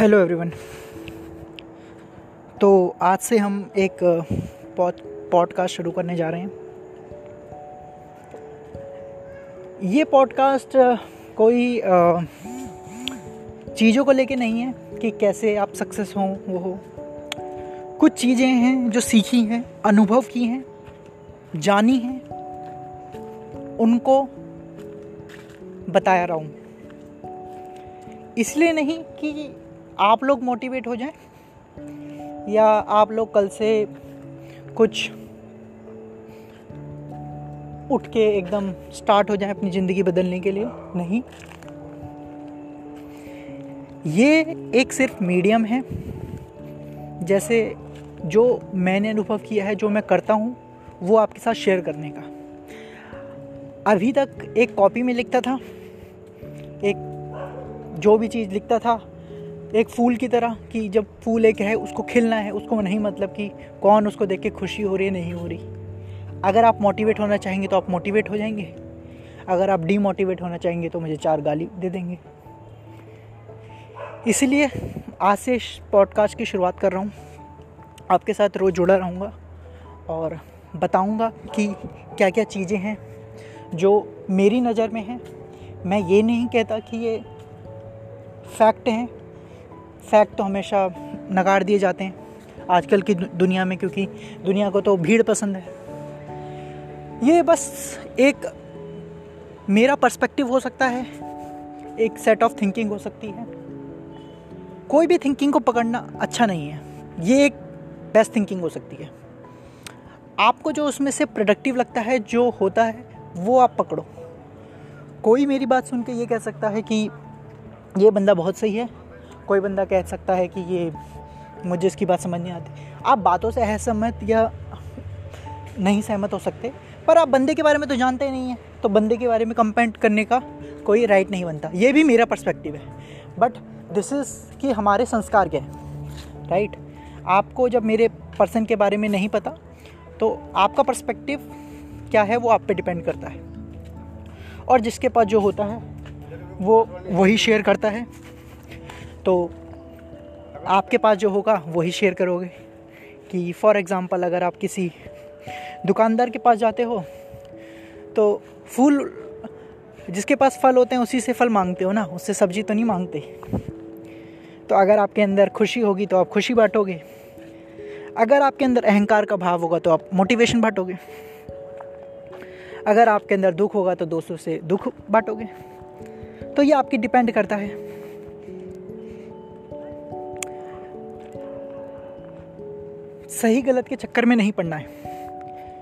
Hello everyone तो आज से हम एक पॉड पॉडकास्ट शुरू करने जा रहे हैं। ये पॉडकास्ट कोई चीज़ों को लेके नहीं है कि कैसे आप सक्सेस हों, वो हो। कुछ चीज़ें हैं जो सीखी हैं, अनुभव की हैं, जानी हैं, उनको बताया रहा हूँ। इसलिए नहीं कि आप लोग मोटिवेट हो जाएँ? या आप लोग कल से कुछ उठ के एकदम स्टार्ट हो जाए अपनी ज़िंदगी बदलने के लिए? नहीं। ये एक सिर्फ़ मीडियम है। जैसे जो मैंने अनुभव किया है, जो मैं करता हूँ, वो आपके साथ शेयर करने का। अभी तक एक कॉपी में लिखता था, एक जो भी चीज़ लिखता था एक फूल की तरह कि जब फूल एक है, उसको खिलना है, उसको नहीं मतलब कि कौन उसको देख के खुशी हो रही है, नहीं हो रही। अगर आप मोटिवेट होना चाहेंगे तो आप मोटिवेट हो जाएँगे। अगर आप डीमोटिवेट होना चाहेंगे तो मुझे चार गाली दे देंगे। इसलिए आज से पॉडकास्ट की शुरुआत कर रहा हूँ। आपके साथ रोज़ जुड़ा रहूँगा और बताऊँगा कि क्या क्या चीज़ें हैं जो मेरी नज़र में हैं। मैं ये नहीं कहता कि ये फैक्ट हैं। फैक्ट तो हमेशा नकार दिए जाते हैं आजकल की दुनिया में, क्योंकि दुनिया को तो भीड़ पसंद है। ये बस एक मेरा पर्सपेक्टिव हो सकता है, एक सेट ऑफ़ थिंकिंग हो सकती है। कोई भी थिंकिंग को पकड़ना अच्छा नहीं है, ये एक बेस्ट थिंकिंग हो सकती है। आपको जो उसमें से प्रोडक्टिव लगता है, जो होता है, वो आप पकड़ो। कोई मेरी बात सुन के ये कह सकता है कि ये बंदा बहुत सही है कोई बंदा कह सकता है कि ये मुझे इसकी बात समझ नहीं आती। आप बातों से असहमत या नहीं सहमत हो सकते, पर आप बंदे के बारे में तो जानते ही नहीं हैं तो बंदे के बारे में कंपेंट करने का कोई राइट नहीं बनता। ये भी मेरा पर्सपेक्टिव है। बट दिस इज़ कि हमारे संस्कार क्या है राइट आपको जब मेरे पर्सन के बारे में नहीं पता तो आपका पर्सपेक्टिव क्या है वो आप पे डिपेंड करता है। और जिसके पास जो होता है, वो वही शेयर करता है। तो आपके पास जो होगा, वही शेयर करोगे? कि फॉर एग्ज़ाम्पल अगर आप किसी दुकानदार के पास जाते हो तो फूल जिसके पास फल होते हैं, उसी से फल मांगते हो ना? उससे सब्ज़ी तो नहीं मांगते। तो अगर आपके अंदर खुशी होगी तो आप खुशी बांटोगे। अगर आपके अंदर अहंकार का भाव होगा तो आप मोटिवेशन बांटोगे। अगर आपके अंदर दुख होगा तो दोस्तों से दुख बांटोगे। तो ये आपकी डिपेंड करता है। सही गलत के चक्कर में नहीं पड़ना है।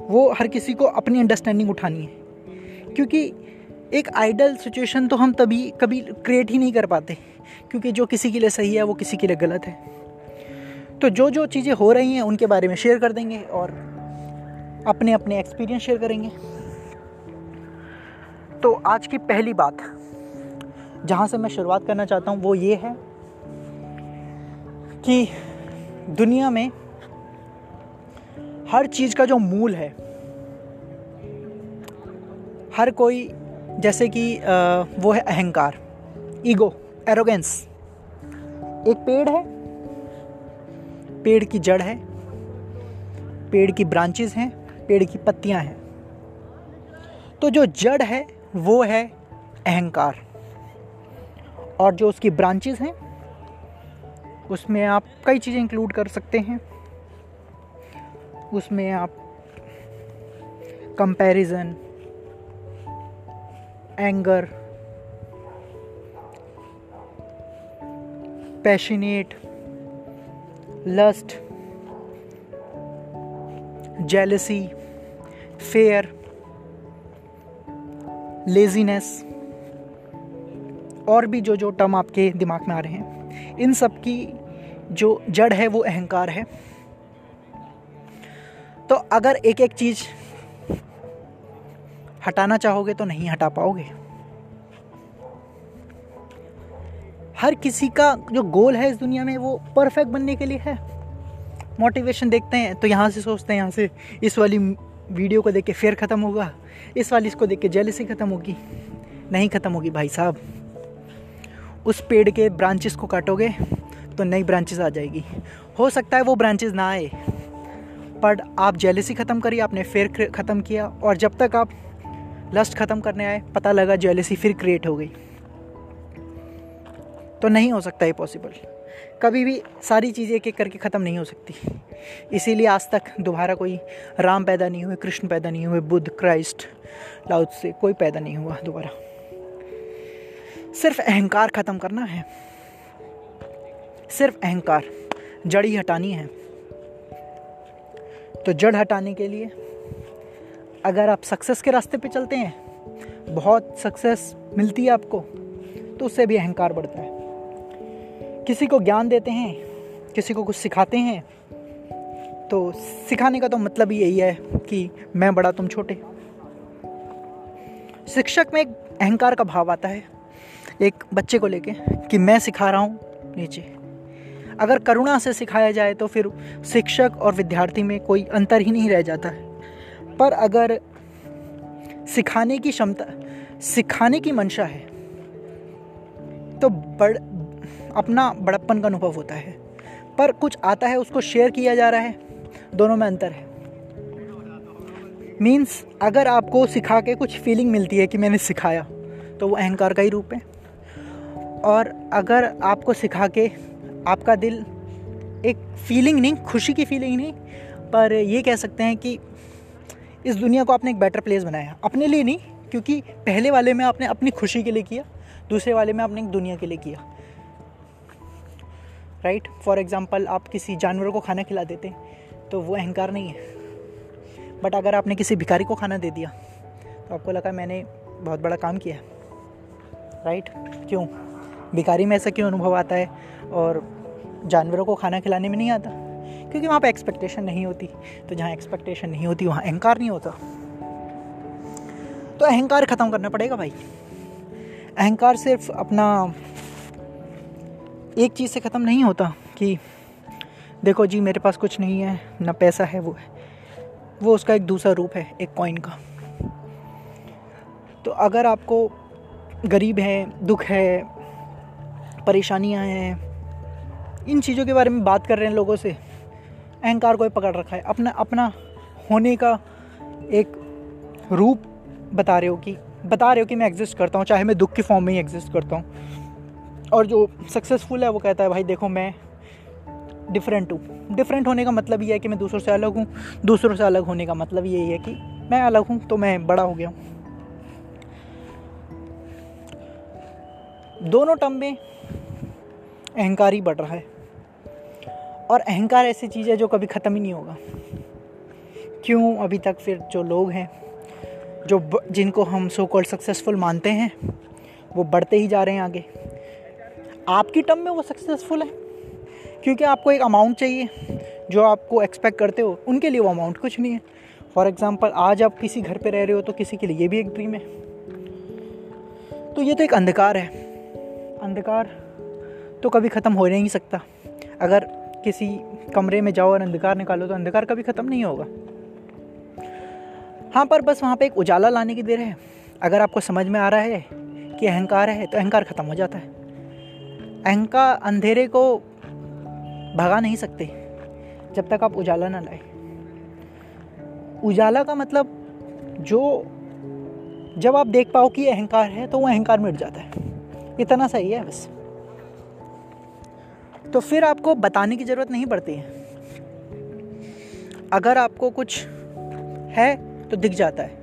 वो हर किसी को अपनी अंडरस्टैंडिंग उठानी है। क्योंकि एक आइडल सिचुएशन तो हम तभी, कभी क्रिएट ही नहीं कर पाते, क्योंकि जो किसी के लिए सही है, वो किसी के लिए गलत है। तो जो जो चीज़ें हो रही हैं, उनके बारे में शेयर कर देंगे और अपने अपने एक्सपीरियंस शेयर करेंगे। तो आज की पहली बात, जहाँ से मैं शुरुआत करना चाहता हूँ, वो ये है कि दुनिया में हर चीज़ का जो मूल है हर कोई जैसे कि वो है अहंकार ईगो एरोगेंस। एक पेड़ है? पेड़ की जड़ है पेड़ की ब्रांचेस हैं पेड़ की पत्तियाँ हैं। तो जो जड़ है वो है अहंकार। और जो उसकी ब्रांचेस हैं उसमें आप कई चीज़ें इंक्लूड कर सकते हैं। उसमें आप comparison anger passionate lust jealousy fear laziness और भी जो जो टर्म आपके दिमाग में आ रहे हैं, इन सब की जो जड़ है वो अहंकार है। तो अगर एक एक चीज़ हटाना चाहोगे तो नहीं हटा पाओगे। हर किसी का जो गोल है इस दुनिया में वो परफेक्ट बनने के लिए है। मोटिवेशन देखते हैं तो यहाँ से सोचते हैं, यहाँ से इस वाली वीडियो को देख के फेयर ख़त्म होगा। इस वाली इसको देख के जेलसी ख़त्म होगी। नहीं ख़त्म होगी भाई साहब। उस पेड़ के ब्रांचेस को काटोगे तो नई ब्रांचेस आ जाएगी। हो सकता है वो ब्रांचेस ना आए। पर आप जेलसी ख़त्म करिए आपने फिर ख़त्म किया, और जब तक आप लस्ट ख़त्म करने आए, पता लगा जेलसी फिर क्रिएट हो गई। तो नहीं हो सकता ये पॉसिबल कभी भी सारी चीज़ें एक एक करके ख़त्म नहीं हो सकती। इसीलिए आज तक दोबारा कोई राम पैदा नहीं हुए, कृष्ण पैदा नहीं हुए, बुद्ध, क्राइस्ट लाउद से कोई पैदा नहीं हुआ दोबारा। सिर्फ़ अहंकार ख़त्म करना है। सिर्फ़ अहंकार, जड़ी हटानी है। तो जड़ हटाने के लिए अगर आप सक्सेस के रास्ते पे चलते हैं, बहुत सक्सेस मिलती है आपको तो उससे भी अहंकार बढ़ता है। किसी को ज्ञान देते हैं, किसी को कुछ सिखाते हैं तो सिखाने का तो मतलब ही यही है कि मैं बड़ा, तुम छोटे। शिक्षक में एक अहंकार का भाव आता है, एक बच्चे को लेके कि मैं सिखा रहा हूँ नीचे अगर करुणा से सिखाया जाए तो फिर शिक्षक और विद्यार्थी में कोई अंतर ही नहीं रह जाता। है पर अगर सिखाने की क्षमता, सिखाने की मंशा है तो बड़, अपना बड़प्पन का अनुभव होता है। पर कुछ आता है, उसको शेयर किया जा रहा है, दोनों में अंतर है। मीन्स अगर आपको सिखा के कुछ फीलिंग मिलती है कि मैंने सिखाया तो वो अहंकार का ही रूप है। और अगर आपको सिखा के आपका दिल एक फीलिंग नहीं, खुशी की फीलिंग नहीं, पर ये कह सकते हैं कि इस दुनिया को आपने एक बेटर प्लेस बनाया अपने लिए नहीं, क्योंकि पहले वाले में आपने अपनी खुशी के लिए किया, दूसरे वाले में आपने एक दुनिया के लिए किया। राइट फॉर एग्ज़ाम्पल आप किसी जानवर को खाना खिला देते तो वो अहंकार नहीं है। बट अगर आपने किसी भिखारी को खाना दे दिया तो आपको लगा मैंने बहुत बड़ा काम किया है। राइट क्यों? भिखारी में ऐसा क्यों अनुभव आता है? और जानवरों को खाना खिलाने में नहीं आता? क्योंकि वहाँ पर एक्सपेक्टेशन नहीं होती। तो जहाँ एक्सपेक्टेशन नहीं होती, वहाँ अहंकार नहीं होता। तो अहंकार ख़त्म करना पड़ेगा भाई। अहंकार सिर्फ़ अपना एक चीज़ से ख़त्म नहीं होता कि, देखो जी, मेरे पास कुछ नहीं है, ना पैसा है, वो है। वो उसका एक दूसरा रूप है, एक कॉइन का। तो अगर आपको गरीब है, दुख है परेशानियाँ हैं। इन चीज़ों के बारे में बात कर रहे हैं लोगों से। अहंकार को पकड़ रखा है। अपना अपना होने का एक रूप बता रहे हो कि, बता रहे हो कि मैं एग्जिस्ट करता हूँ, चाहे मैं दुख की फॉर्म में ही एग्जिस्ट करता हूँ। और जो सक्सेसफुल है वो कहता है, भाई देखो, मैं डिफरेंट हूँ। डिफरेंट होने का मतलब ये है कि मैं दूसरों से अलग हूँ। दूसरों से अलग होने का मतलब यही है कि मैं अलग हूँ तो मैं बड़ा हो गया हूँ। दोनों टर्म में अहंकार ही बढ़ रहा है। और अहंकार ऐसी चीज़ है जो कभी ख़त्म ही नहीं होगा। क्यों? अभी तक फिर जो लोग हैं, जो जिनको हम सो कॉल्ड सक्सेसफुल मानते हैं, वो बढ़ते ही जा रहे हैं आगे। आपकी टर्म में वो सक्सेसफुल है, क्योंकि आपको एक अमाउंट चाहिए, जो आपको एक्सपेक्ट करते हो, उनके लिए वो अमाउंट कुछ नहीं है। फॉर एग्ज़ाम्पल आज आप किसी घर पे रह रहे हो तो किसी के लिए ये भी एक ड्रीम है। तो ये तो एक अंधकार है। अंधकार तो कभी ख़त्म हो नहीं सकता। अगर किसी कमरे में जाओ और अंधकार निकालो तो अंधकार कभी ख़त्म नहीं होगा। हाँ पर बस वहाँ पे एक उजाला लाने की देर है। अगर आपको समझ में आ रहा है कि अहंकार है तो अहंकार ख़त्म हो जाता है। अहंकार अंधेरे को भगा नहीं सकते, जब तक आप उजाला ना लाए। उजाला का मतलब जो, जब आप देख पाओ कि अहंकार है तो वो अहंकार मिट जाता है। इतना सही है बस। तो फिर आपको बताने की ज़रूरत नहीं पड़ती है। अगर आपको कुछ है तो दिख जाता है।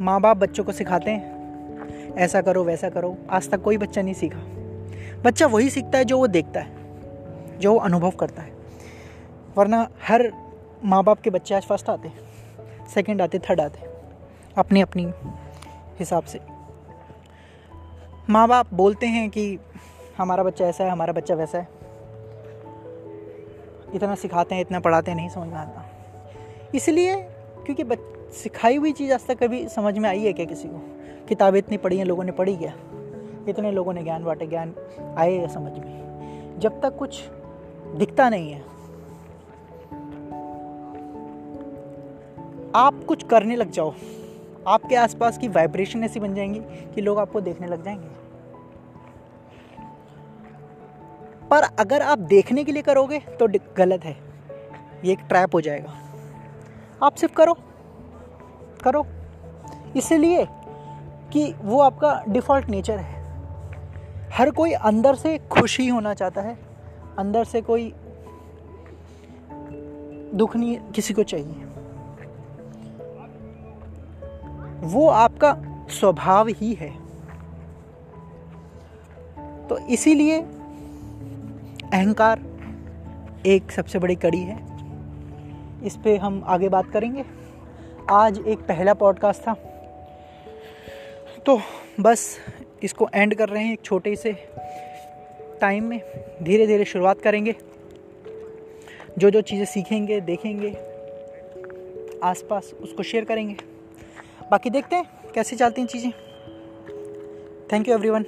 माँ बाप बच्चों को सिखाते हैं, ऐसा करो, वैसा करो। आज तक कोई बच्चा नहीं सीखा। बच्चा वही सीखता है जो वो देखता है, जो वो अनुभव करता है। वरना हर माँ बाप के बच्चे आज फ़र्स्ट आते सेकंड आते, थर्ड आते अपनी अपनी हिसाब से। माँ बाप बोलते हैं कि हमारा बच्चा ऐसा है, हमारा बच्चा वैसा है। इतना सिखाते हैं, इतना पढ़ाते हैं, नहीं समझ में आता। इसलिए, क्योंकि बच, सिखाई हुई चीज़ आज तक कभी समझ में आई है क्या किसी को? किताबें इतनी पढ़ी हैं, लोगों ने पढ़ी क्या? इतने लोगों ने ज्ञान बांटे, ज्ञान आए या समझ में। जब तक कुछ दिखता नहीं है, आप कुछ करने लग जाओ। आपके आसपास की वाइब्रेशन ऐसी बन जाएँगी कि लोग आपको देखने लग जाएँगे। पर अगर आप देखने के लिए करोगे तो गलत है। ये एक ट्रैप हो जाएगा। आप सिर्फ़ करो। करो। इसलिए कि वो आपका डिफ़ॉल्ट नेचर है। हर कोई अंदर से खुश ही होना चाहता है। अंदर से कोई दुख नहीं किसी को चाहिए। वो आपका स्वभाव ही है। तो इसीलिए अहंकार एक सबसे बड़ी कड़ी है। इस पर हम आगे बात करेंगे। आज एक पहला पॉडकास्ट था। तो बस इसको एंड कर रहे हैं एक छोटे से टाइम में। धीरे धीरे शुरुआत करेंगे। जो जो चीज़ें सीखेंगे, देखेंगे, आसपास उसको शेयर करेंगे। बाकी देखते हैं कैसे चलती हैं चीज़ें। Thank you everyone